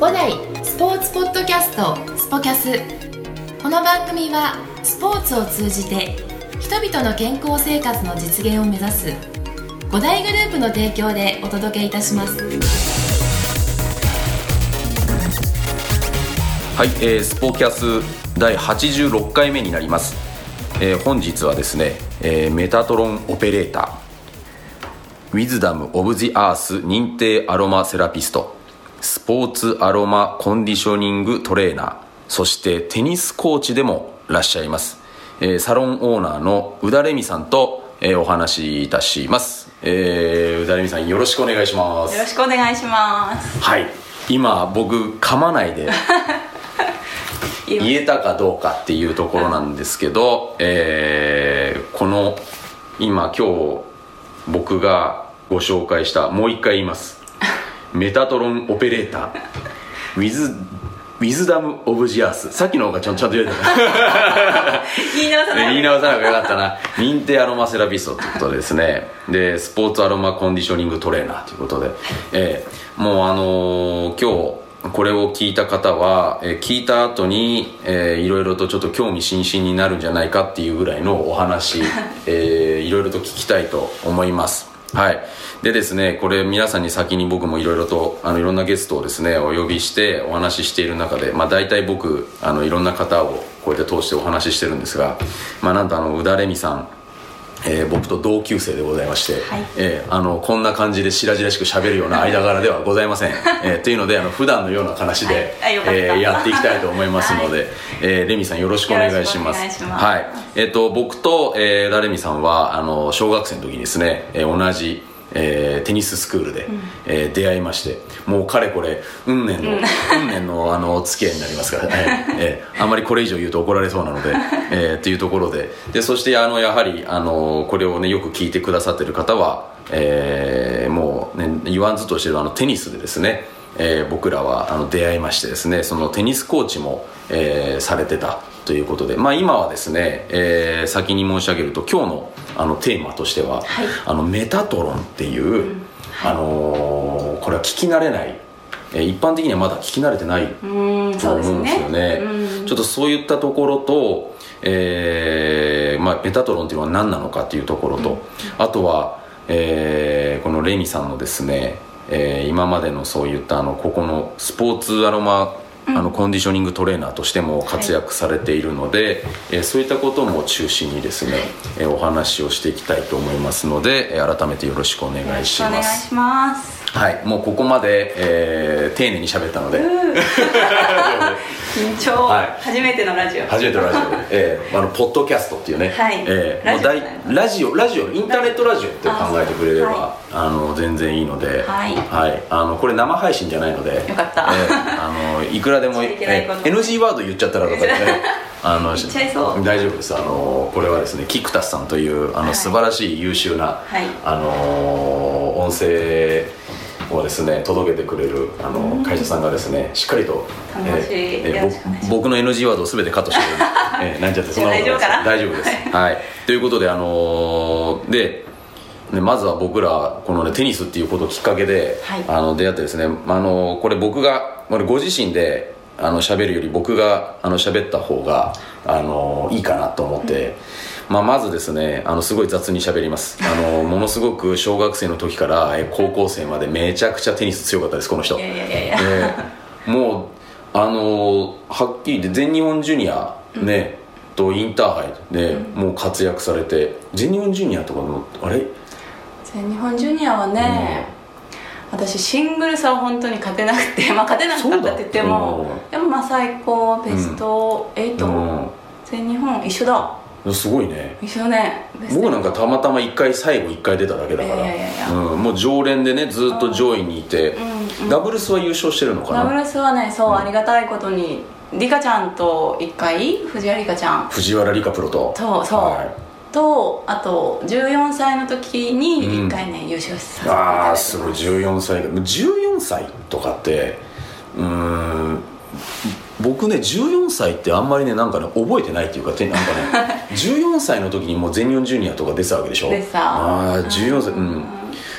五代スポーツポッドキャストスポキャス。この番組はスポーツを通じて人々の健康生活の実現を目指す五大グループの提供でお届けいたします。はい、えースポーキャス第86回目になります、えー本日はですね、えーメタトロンオペレーターウィズダム・オブ・ジ・アース認定アロマセラピストスポーツアロマコンディショニングトレーナー。そしてテニスコーチでもいらっしゃいます、えーサロンオーナーの宇田レミさんと、えーお話しいたします、えー宇田レミさんよろしくお願いします。よろしくお願いします。はい。今僕噛まないで 言えたかどうかっていうところなんですけど、えーこの今今日僕がご紹介したもう一回言いますメタトロンオペレーター。ウィズウィズダム・オブ・ジ・アース。さっきの方がちゃんちゃんと言えたな言い直さない。言い直さなよかったな。認定アロマセラピストということでですね。でスポーツアロマコンディショニングトレーナーということで、えーもうあのー今日これを聞いた方は、えー聞いた後に、えーいろいろとちょっと興味津々になるんじゃないかっていうぐらいのお話、えーいろいろと聞きたいと思います。はいでですねこれ皆さんに先に僕もいろいろとあのいろんなゲストをですねお呼びしてお話ししている中でまあ大体僕あのいろんな方をこうやって通してお話ししてるんですがまあなんとあの宇田レミさんえー僕と同級生でございまして、はい。えーあのこんな感じで白々しく喋るような間柄ではございません、えーというのであの普段のような話で、はい。えーやっていきたいと思いますので、はい。えーレミさんよろしくお願いします。はい。えっ、と僕と、えー、宇田レミさんはあの小学生の時にですね、えー同じえーテニススクールで、えー出会いましてもうかれこれ運年の、運年のあの付き合いになりますからね、えーあんまりこれ以上言うと怒られそうなので、えーっていうところで。でそしてあのやはりあのこれをねよく聞いてくださってる方は、えーもう、ね、言わんずとしてるあのテニスでですね、えー僕らはあの出会いましてですねそのテニスコーチも、えーされてたということで、まあ、今はですね、えー先に申し上げると今日のあのテーマとしては、はい。あのメタトロンっていう、あのーこれは聞き慣れない、えー一般的にはまだ聞き慣れてないうん、と思うんですよね。うんちょっとそういったところと、えーまあ、メタトロンっていうのは何なのかっていうところと、あとは、えーこのレミさんのですね、えー今までのそういったあのここのスポーツアロマあのコンディショニングトレーナーとしても活躍されているので、えーそういったことも中心にですね、えーお話をしていきたいと思いますので、えー改めてよろしくお願いしお願いますします。はいもうここまで、えー丁寧に喋ったので、緊張、はい。初めてのラジオ。初めてのラジオで、えーあのポッドキャストっていうね、はい。えーもう大ラジオ。ねラジオラジオインターネットラジオって考えてくれればはあの全然いいので、はい。あのこれ生配信じゃないので。よかった。えーあのいくらでも、えー NG ワード言っちゃったらとかね。あの大丈夫です。あのこれはですねキクタスさんというあの、はい。素晴らしい優秀な、はい。あの音声をですね届けてくれるあの会社さんがですねしっかりと、楽しいよろしくお願い。しますぼ僕の NG ワードを全てカットしてくれる、えーなんちゃってそんなことないです。大丈夫かな？大丈夫です。はい。ということであのーでねまずは僕らこの、ね、テニスっていうことをきっかけで、はい。あの出会ってですね、あのこれ僕がこれご自身であの喋るより僕があの喋った方があのいいかなと思って、まあ、まずですねあのすごい雑に喋ります。あのものすごく小学生の時からえ高校生までめちゃくちゃテニス強かったですこの人。いやいやいやいや。でもうあのはっきり言って全日本ジュニアね、とインターハイでもう活躍されて全日本ジュニアとかのあれ？全日本ジュニアはね、私シングルスは本当に勝てなくて、まあ、勝てなかったって言ってもでもまあ最高ベスト8、うん。全日本一緒だすごいね。一緒ね。僕なんかたまたま1回最後1回出ただけだから。もう常連でねずっと上位にいて、ダブルスは優勝してるのかダブなルスはねそう、ありがたいことに。リカちゃんと1回藤原リカちゃん。藤原理香プロと。そうそう、はい。とあと14歳の時に1回ね、優勝させていただああます。すごい。14歳。14歳とかってうーん僕ね14歳ってあんまりねなんかね覚えてないっていうかてなんかね 14歳の時にもう全日本ジュニアとか出てたわけでしょ？出てた。ああ14歳うん。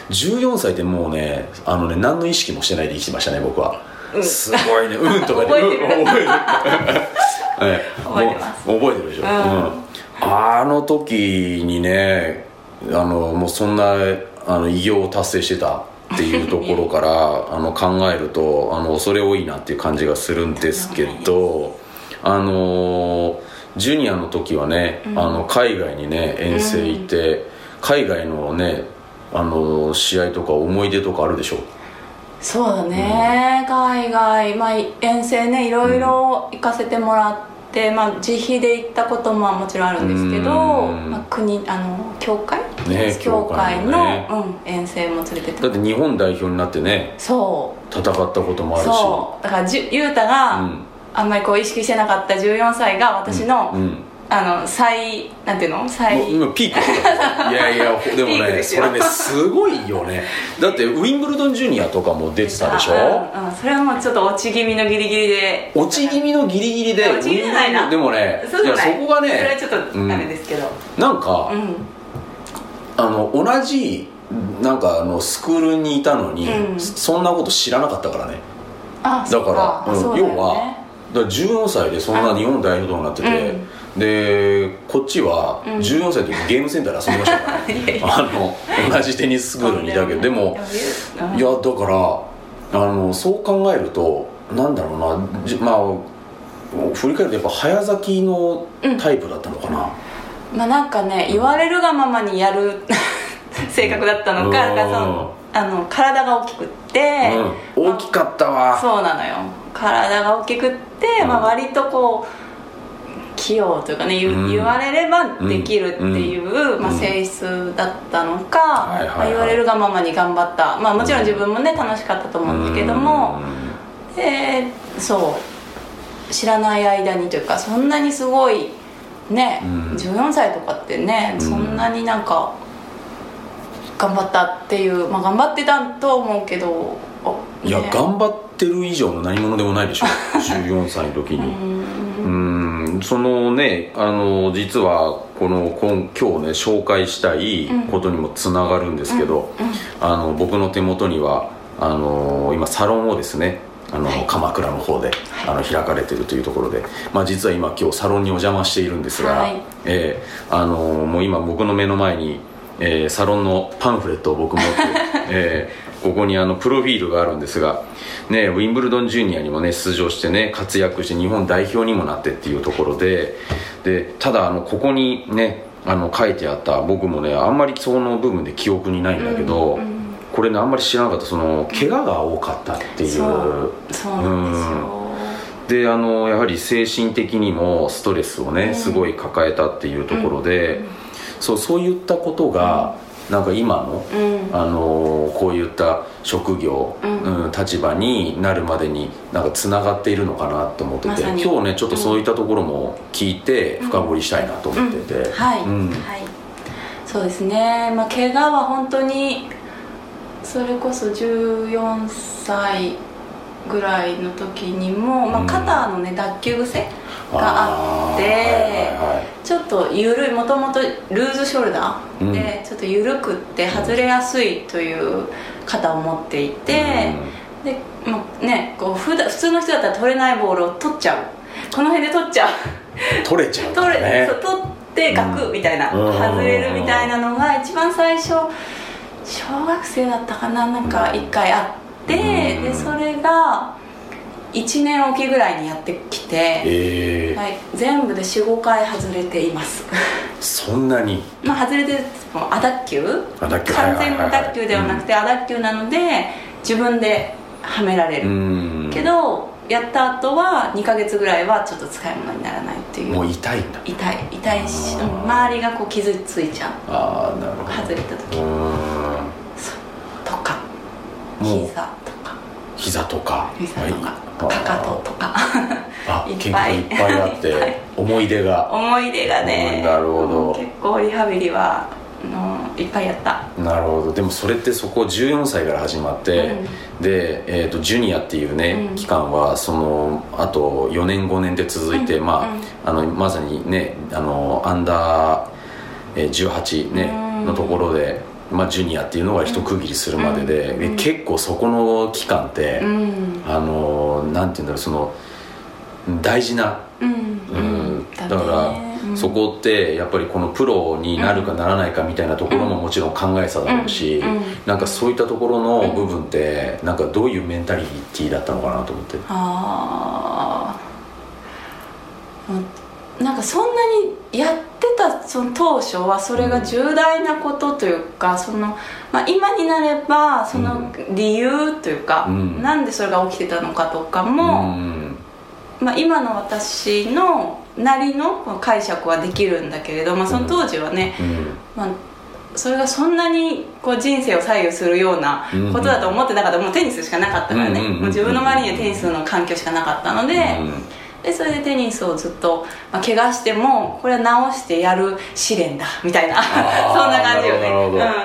14歳ってもうねあのね何の意識もしてないで生きてましたね僕は。うん。すごいね。うんとか覚えてる。うん覚えてる。え え覚えてま覚えてるでしょ、うん。うん。あの時にねあのもうそんなあの偉業を達成してたっていうところから あの考えるとあの恐れ多いなっていう感じがするんですけどあのジュニアの時はね、あの海外にね遠征行って、海外のねあの試合とか思い出とかあるでしょそうだね、海外、まあ、遠征ねいろいろ行かせてもらって、まあ、自費で行ったことももちろんあるんですけど、うん。まあ、国あの教会ね教会のね。うん、遠征も連れてってだって日本代表になってねそう。戦ったこともあるし。そう。だからじゅゆうたが、うん。あんまりこう意識してなかった14歳が私の、うん。あの最なんていうの？最今ピーク いやいやでもねそれねすごいよね。だってウィンブルドンジュニアとかも出てたでしょ？うんうん、それはもうちょっと落ち気味のギリギリで。落ち気味のギリギリで落ち気味じゃないな。でもねそい。いやそこがねそれはちょっとうんあれですけど。なんか、うん、あの同じなんかあのスクールにいたのに、うん。そんなこと知らなかったからね。あだから、うん。要はだから14歳でそんな日本代表になってて、でこっちはうん。14歳の時にゲームセンターで遊んでましたからね。あの同じテニススクールにいたけどでもうんいやだからあのそう考えるとなんだろうな。じまあ振り返るとやっぱ早咲きのタイプだったのかな、まあなんかね言われるがままにやる 性格だったのかうん。なんかそのあの体が大きくって、うん、大きかったわ。そうなのよ。体が大きくって、うん。まあ、割とこう器用というかね言,、うん。言われればできるっていう、まあ、うん。性質だったのか、まあ、言われるがままに頑張った、まあ、もちろん自分もね楽しかったと思うんですけども、でそう。知らない間にというかそんなにすごいね、うん。14歳とかってね、うん。そんなになんか頑張ったっていうまあ頑張ってたとは思うけどおいや、ね頑張ってる以上の何者でもないでしょ。14歳の時うにん。うん。そのねあの実はこの今今日ね紹介したいことにもつながるんですけど、あの僕の手元にはあの今サロンをですねあの、はい。鎌倉の方で、あの開かれているというところで、まあ、実は今今日サロンにお邪魔しているんですが、はい。えーあのもう今僕の目の前に、えーサロンのパンフレットを僕持って、えーここにあのプロフィールがあるんですが、ね、ウィンブルドンジュニアにもね出場してね活躍して日本代表にもなってっていうところででただあのここにねあの書いてあった僕もねあんまりその部分で記憶にないんだけど、うんうんこれねあんまり知らなかった。その怪我が多かったっていう。そうそうなんですよ、であのやはり精神的にもストレスをね、すごい抱えたっていうところで、そうそういったことが、なんか今の、うん。あのこういった職業、うん。うん立場になるまでになんかつながっているのかなと思ってて、ま今日ねちょっとそういったところも聞いて深掘りしたいなと思ってて、はい、うん。はい。そうですね。まあ怪我は本当にそれこそ14歳ぐらいの時にも、まあ、うん。肩のね脱臼癖があって、ーはいはいはい。ちょっと緩いもともとルーズショルダうん。ーでちょっと緩くって外れやすいという肩を持っていて、で、まあね、こう普段普通の人だったら取れないボールを取っちゃう。この辺で取っちゃう。取れちゃうか取れ、そう取ってガクみたいな、うん。外れるみたいなのが一番最初小学生だったかななんか一回あって、うん。でそれが1年おきぐらいにやってきて、えー。はい、全部で45回外れています。そんなに？まあ外れてるもう？亜脱臼亜脱臼完全はいはいはいはい脱臼ではなくて亜脱臼なので自分ではめられうる、ん。けどやった後は2ヶ月ぐらいはちょっと使い物にならないっていう。もう痛いんだ。痛い。痛いし周りがこう傷ついちゃう。ああなるほど。外れた時膝とか。膝とか。膝とか。はい。かかととか。あ いっぱい。いっぱいあって 思い出が。思い出がね。なるほど。結構リハビリはあのいっぱいやった。なるほど。でもそれってそこ14歳から始まって、うん。で、えー、とジュニアっていうね、うん。期間はそのあと4年5年で続いて、うん。まああのまさにねあのアンダーえー18、ねうん。のところでまあ、ジュニアっていうのが一区切りするまでで,、で結構そこの期間って、うん。あのなんて言うんだろうその大事な、うん。うん。だねから、うん。そこってやっぱりこのプロになるかならないかみたいなところももちろん考えさだろうし、うなんかそういったところの部分ってなんかどういうメンタリティーだったのかなと思って。ああなんかそんなにやたその当初はそれが重大なことというか、そのまあ、今になればその理由というか、うん。なんでそれが起きてたのかとかうも、ん。まあ、今の私のなりの解釈はできるんだけれど、まあ、その当時はね、うん。まあ、それがそんなにこう人生を左右するようなことだと思ってなかった、もうテニスしかなかったからね、もう自分の周りにはテニスの環境しかなかったので,、でそれでテニスをずっと、まあ、怪我してもこれは治してやる試練だみたいな そんな感じよね、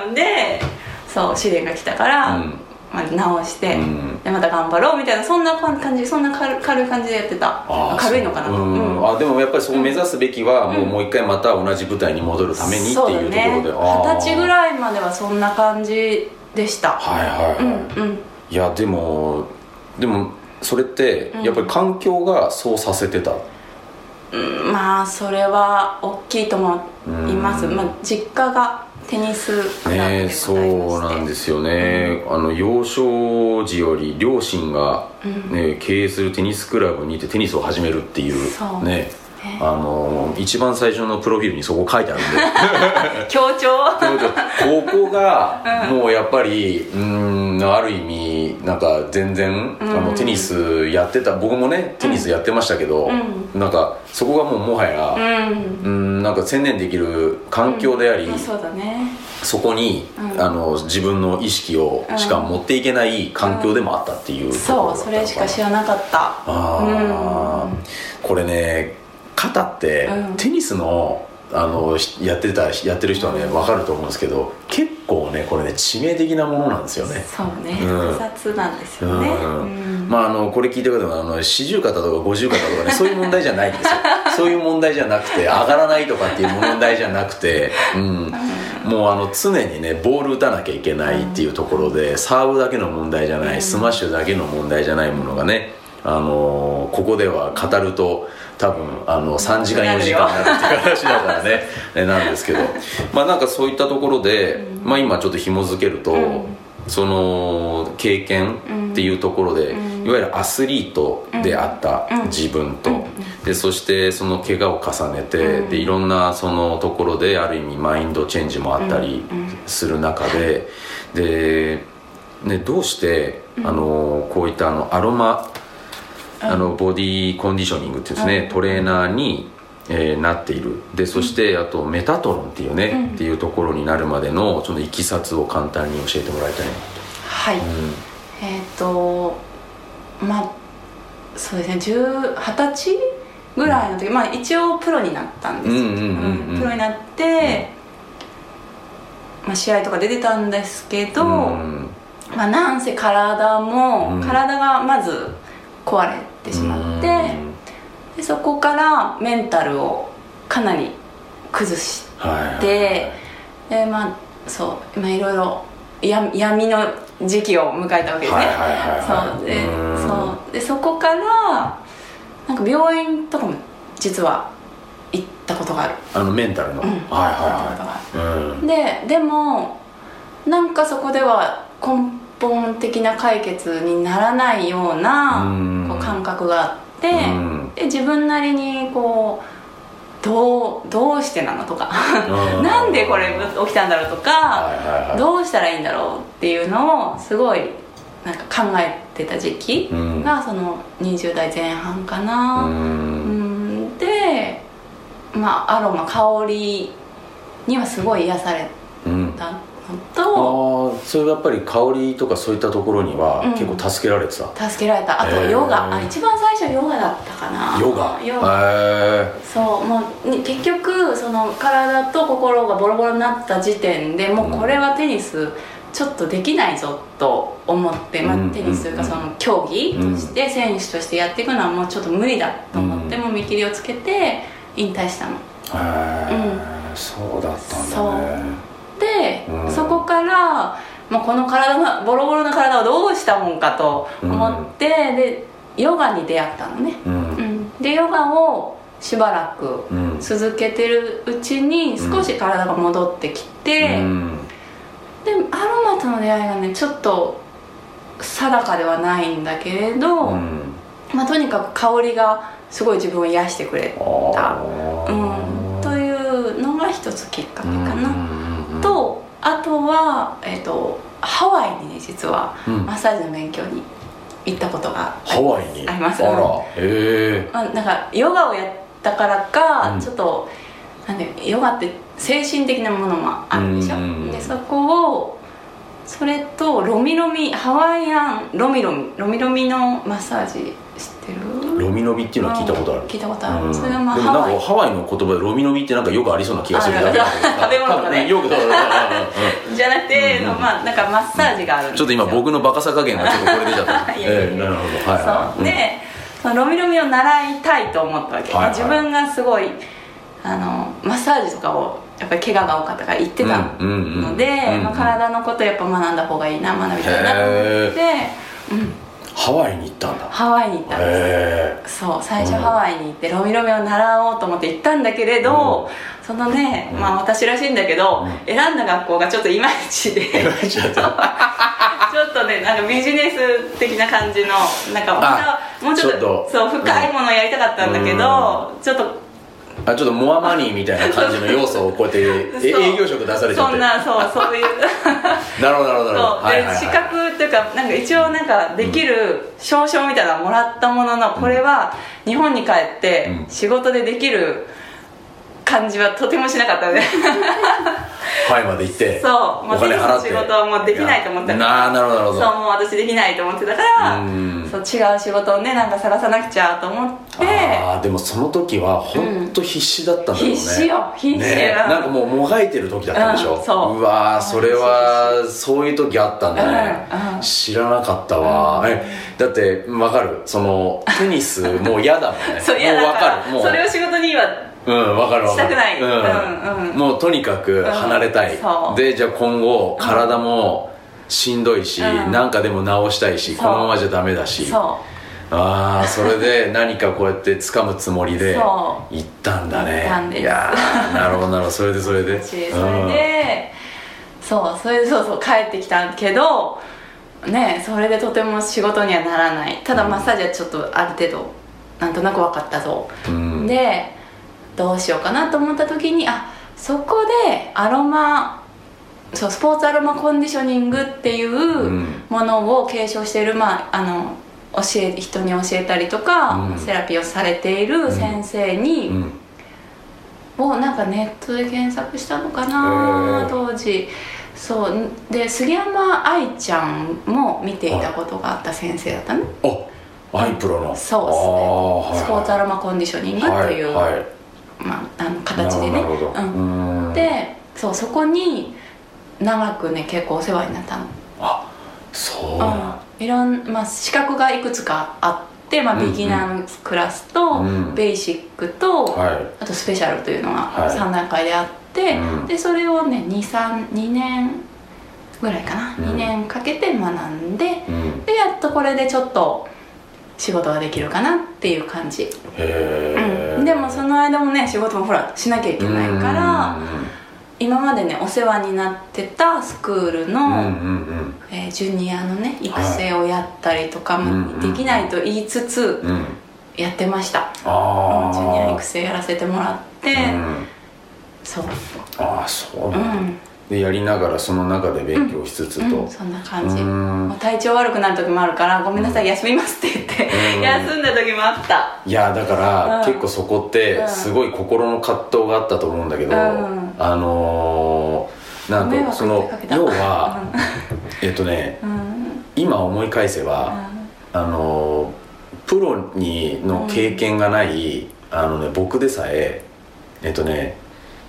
うん、でそう試練が来たから、うん。まあ、治して、うん。でまた頑張ろうみたいなそんな感じそんな軽軽い感じでやってた。軽いのかな。う。ん。うん。あでもやっぱりそこ目指すべきは、もううん。もう一回また同じ舞台に戻るためにっていうところで、二十歳ぐらいまではそんな感じでした。はいはいはい、うんうん。いやでもでもそれってうん。やっぱり環境がそうさせてた、うんまあそれは大きいと思います、うん。まあ、実家がテニスねそうなんですよね、あの幼少時より両親が、ね経営するテニスクラブにてテニスを始めるっていう。ねあの一番最初のプロフィールにそこ書いてあるんで。強調？ここがもうやっぱりうーんある意味なんか全然、あのテニスやってた僕もねテニスやってましたけど、なんかそこがもうもはや、ううんん、なんか専念できる環境であり、まあそうだね。そこに、うん。あの自分の意識をうん。しか持っていけない環境でもあったっていうところそうそれしか知らなかった。ああ、これね肩って、うん。テニスのあのひやってたやってる人はね分かると思うんですけど結構ねこれね致命的なものなんですよね。そうね。うん。複雑なんですよね。うんうん。まああのこれ聞いてる方はあの四十肩とか五十肩とかね そういう問題じゃないんですよ。そういう問題じゃなくて上がらないとかっていう問題じゃなくて、うん、もうあの常にねボール打たなきゃいけないっていうところでサーブだけの問題じゃないスマッシュだけの問題じゃないものがねあのここでは語ると多分あの3時間4時間になるっていう話だからね。ねなんですけど。まあなんかそういったところで、まあ今ちょっと紐付けると、うん。その経験っていうところで、いわゆるアスリートであった自分と、でそしてその怪我を重ねて、でいろんなそのところである意味マインドチェンジもあったりする中で、で、ね、どうして、あのこういったあのアロマあのボディコンディショニングっていうんですね、トレーナーに、えーなっている。でそしてあとメタトロンっていうね、っていうところになるまでのそのいきさつを簡単に教えてもらいたいなはい、えっ、とまあそうですね10 20歳ぐらいの時、まあ一応プロになったんですプロになって、まあ、試合とか出てたんですけど、うん。まあ、なんせ体も、うん。体がまず壊れてしまって、でそこからメンタルをかなり崩しはい。てでまあそうまあいろいろや闇の時期を迎えたわけですね、そうでうん。そうでそこからなんか病院とかも実は行ったことがある。あのメンタルの、うん。はいはいはい。うん。ででもなんかそこでは根本的な解決にならないようなうん。こう感覚があってうん。で自分なりにこうどうどうしてなのとかうん。なんでこれ起きたんだろうとかどうしたらいいんだろうっていうのをすごいなんか考えてた時期うん。がその20代前半かうな、うん。ん、でまあアロマ香りにはすごい癒されうん。たのあと。あそれはやっぱり香りとかそういったところにはうん。結構助けられてた、助けられた。あとヨガ、あ一番最初ヨガだったかな。ヨガ？ヨガ。へそうもうに結局その体と心がボロボロになった時点でもうこれはテニスちょっとできないぞと思って、まあうん。テニスというかうん。その競技として選手としてやっていくのはもうちょっと無理だと思って、うん。もう見切りをつけて引退したの。えへえ、そうだったんだね。で、うん。そこから、まあ、この体がボロボロな体をどうしたもんかと思って、でヨガに出会ったのね、うん。うん、でヨガをしばらくうん。続けてるうちに少し体が戻ってきて、うん。でアロマとの出会いがねちょっと定かではないんだけれど、うん。まあ、とにかく香りがすごい自分を癒してくれた、あうん、というのが一つきっかけかな、なとあとは、えー、とハワイにね実はうん。マッサージの勉強に行ったことがあハワイに？あります。あら。へえ。まあ、なんかヨガをやったからか、うん。ちょっとなんでヨガって精神的なものもあるでしょ、うん。でそこをそれとロミロミハワイアンロミロミロミロミのマッサージ知ってる？ロミノビっていうのは聞いたことある。聞いたことある、うん。それがまあでもハワイなんかハワイ。の言葉でロミノビってなんかよくありそうな気がするだけだ食べ物とかねよくそうそうそうじゃなくて、うんうんまあなんかマッサージがあるちょっと今僕のバカさ加減がちょっとこれ出ちゃった いやいやいや。ええなるほど。はいはい。そう。で、そのロミロミを習いたいと思ったわけ、はいはい。自分がすごいあのマッサージとかをやっぱり怪我が多かったから行ってたうんうんうんうんまあ、体のことやっぱ学んだ方がいいな学びたいなと思って、うん、ハワイに行ったんだ。ハワイに行ったんです。へそう最初うん。ハワイに行ってロミロミを習おうと思って行ったんだけれど、そのね、うん。まあ私らしいんだけど、うん。選んだ学校がちょっといまいちで。え ちょっとねなんかビジネス的な感じのなんかもうちょっとそう深いものをやりたかったんだけど、ちょっとあちょっとモアマニーみたいな感じの要素をこうやって 営業職出されちゃって。そんなそうそういう。なるほどなるほど。なるほどそうで資格っていうかなんか一応なんかできる証書みたいなのもらったもののこれは日本に帰ってうん仕事でできる感じはとてもしなかったの でハワイまで行ってそう。もうテニスの仕事はもうできないと思ってたなあなるほどなるほど。そうもう私できないと思ってたからうん。そう違う仕事をねなんか探さなくちゃと思って。ああでもその時は本当必死だったんだろうね、必死よ必死。ね。うんなんかもうもがいてる時だったんでしょ、うんそう。わーそれはそういう時あったんだね、うんうん。知らなかったわ、うん。えだって分かる。そのテニスもう嫌だもんね。そう嫌もうかる。もう。それを仕事にはうん分かる分かる。したくない。うん。うんうん。もうとにかく離れたい、う。んでじゃあ今後体もしんどいし、うん。なんかでも直したいしこのままじゃダメだし。そああそれで何かこうやって掴むつもりでそ行ったんだね。いやーなるほどなるほど。それでそれで。うそれでそうそれでそうそう帰ってきたけどねそれでとても仕事にはならない。ただマッサージはちょっとある程度なんとなく分かったぞ。うん、うん。でどうしようかなと思った時にあそこでアロマそうスポーツアロマコンディショニングっていううん。ものを継承している、まあ、あの教え人に教えたりとか、うん。セラピーをされている先生に、うん。をなんかネットで検索したのかな、へー。当時。そうで杉山愛ちゃんも見ていたことがあった先生だったね、あアイプロの。そうですね、スポーツアロロマコンディショニングという、はいはいまあ、あの形でね。うん。うん。でそうそこに長くね結構お世話になったの、あそうなんうん、いろんまあ資格がいくつかあって、まあ、ビギナークラスと、うん。ベーシックと、はい。あとスペシャルというのがはい。3段階であって、うん。でそれをね232年ぐらいかな、うん。2年かけて学んでうん。でやっとこれでちょっと仕事ができるかなっていう感じ、うん、でもその間もね仕事もほらしなきゃいけないから今までねお世話になってたスクールの、えージュニアのね育成をやったりとかうんもできないと言いつつやってました、ああジュニア育成やらせてもらって、うん。そう。ああそううなんだ、んでやりながらその中で勉強しつつと、うん、そんな感じ、うん。体調悪くなる時もあるからごめんなさい、休みますって言って、うん。休んだ時もあった。いやだから、うん。結構そこってうん。すごい心の葛藤があったと思うんだけど、うん。あのー、なんかその要はえっとねうん。うん今思い返せば、あのープロにの経験がない、あのね僕でさええっとね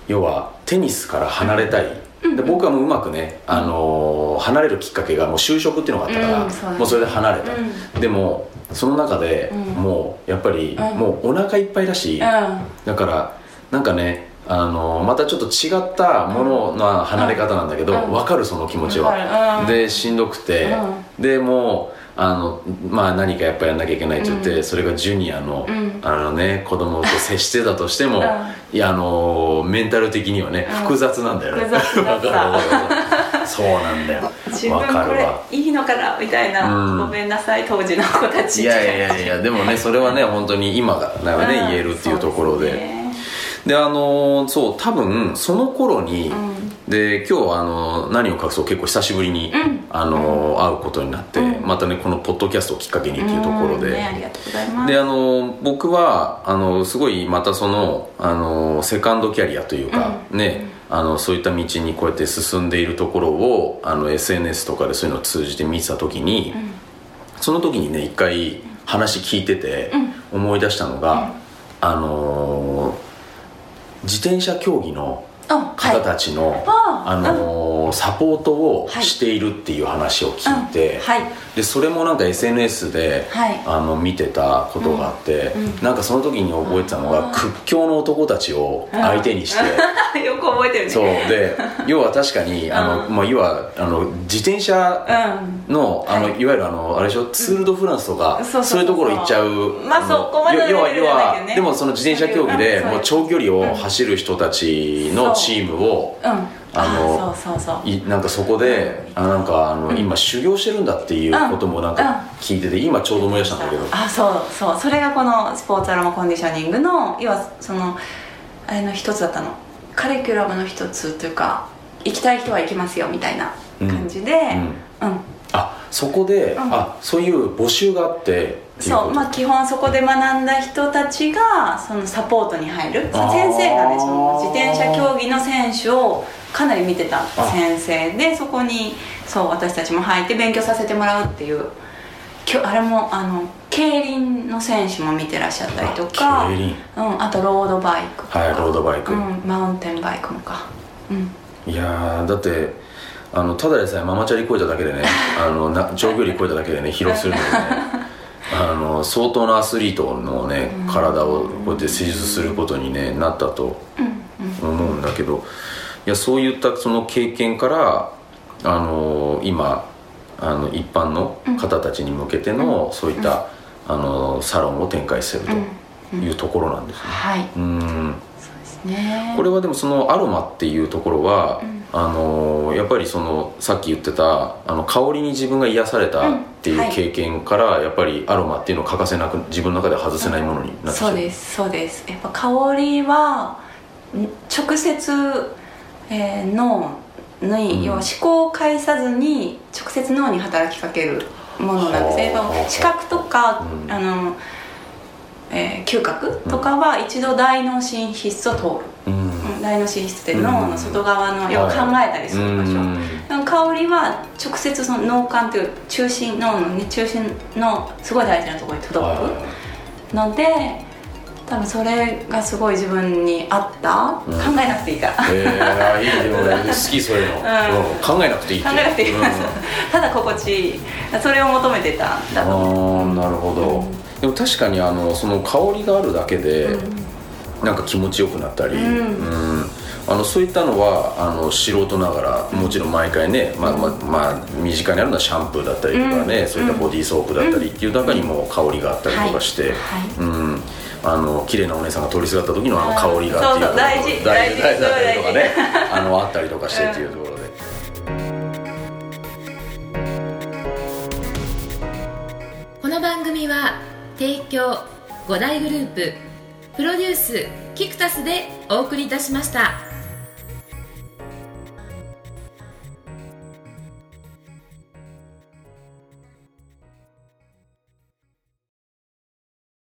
要はテニスから離れたい、で僕はもううまくね、あのー離れるきっかけがもう就職っていうのがあったから、うんそうだね。もうそれで離れた、うでもその中で、うん。もうやっぱり、うん。もうお腹いっぱいだし、うん。だからなんかねあのまたちょっと違ったものの離れ方なんだけど、うん。分かるその気持ちわかる。は、うん。でしんどくて、でもうあのまあ何かやっぱやんなきゃいけないって言って、それがジュニアの、うん。あのね子供と接してたとしても、うん。いやあのメンタル的にはね、うん。複雑なんだよね。複雑だった。そうなんだよ。自分これるわ。いいのかなみたいな、うん。ごめんなさい当時の子たち。いやいやいやでもねそれはね本当に今がだよね、うん。言えるっていうところで。であのそう多分その頃に、うんで今日あの何を隠そう結構久しぶりに、うん。あの会うことになって、うん。またねこのポッドキャストをきっかけにっていうところで、ん。ね、ありがとうございます。であの僕はあのすごいまたそのあのセカンドキャリアというか、ねあのそういった道にこうやって進んでいるところをあの SNS とかでそういうのを通じて見てた時に、その時にね一回話聞いてて思い出したのが、あの自転車競技のあ方たちの、ああ。のーサポートをはい。しているっていう話を聞いて、でそれもなんか SNS で、はい。あの見てたことがあって、なんかその時に覚えてたのが、屈強の男たちを相手にして、よく覚えてるね。そう。で 要は確かにあの、うんまあ、要はあの自転車うん。の,、あのはい。い、わゆるあのあれでしょ？ツール・ド・フランスとか、そういうところ行っちゃう。まあのそこまでの要要は要はでもその自転車競技でうんもう長距離を走る人たちのチームを、うん。あのあそうそうそう。いなんかそこであなんかあの、今修行してるんだっていうこともなんか聞いてて、今ちょうど思い出したんだけど、あそうそう。それがこのスポーツアロマコンディショニングの要はそのあれの一つだったの。カリキュラムの一つというか行きたい人は行きますよみたいな感じでうん、あそこで、ん。あそういう募集があってそうまあ基本そこで学んだ人たちがそのサポートに入る。先生がねその自転車競技の選手をかなり見てた先生でそこにそう私たちも入って勉強させてもらうっていうきょあれもあの競輪の選手も見てらっしゃったりとか。あ競輪。うん、あとロードバイクはいロードバイク、うん、マウンテンバイクもか。うん。いやーだってあのただでさえママチャリ超えただけでねあのな長距離超えただけでね 疲労するのでね。あの相当なアスリートのね体をこうやって施術することに、ね、なったと思うんだけどいやそういったその経験からあの今あの一般の方たちに向けての、そういった、あのサロンを展開してるというところなんですね。はい。うん。そうですね。これはでもそのアロマっていうところは、あのやっぱりそのさっき言ってたあの香りに自分が癒されたっていううんはい経験から、やっぱりアロマっていうのを欠かせなく自分の中では外せないものになってそうです。そうです。やっぱ香りはん直接、えー脳に、うん要は思考を介さずに直接脳に働きかけるものなんです。ねはあ。やっぱ視覚とか、うん。あのえー嗅覚とかは一度大脳神室を通る、うんうん大脳神室って脳の外側の、要は考えたりする場所、うん。でも香りは直接その脳幹という中心脳の、ね、中心のすごい大事なところに届く、はい。ので多分それがすごい自分に合った、うん。考えなくていいから。考えー、あいいでもね。好きそういうの、ん。うん。考えなくていいってえなくていい、うん。ただ心地いい。それを求めてた。んだとああなるほど、でも確かにあのその香りがあるだけで、なんか気持ちよくなったり、うん。うん。あのそういったのはあの素人ながらもちろん毎回ね、まあまあまあ、身近にあるのはシャンプーだったりとかね、うん。そういったボディーソープだったりっていう中にも香りがあったりとかして、はい。うん。あの綺麗なお姉さんが通りすがった時のあの香りがっていうところそうそう大事大事大事。だったりとかねそあのあったりとかしてっていうところで。この番組は提供5大グループプロデュースキクタスでお送りいたしました。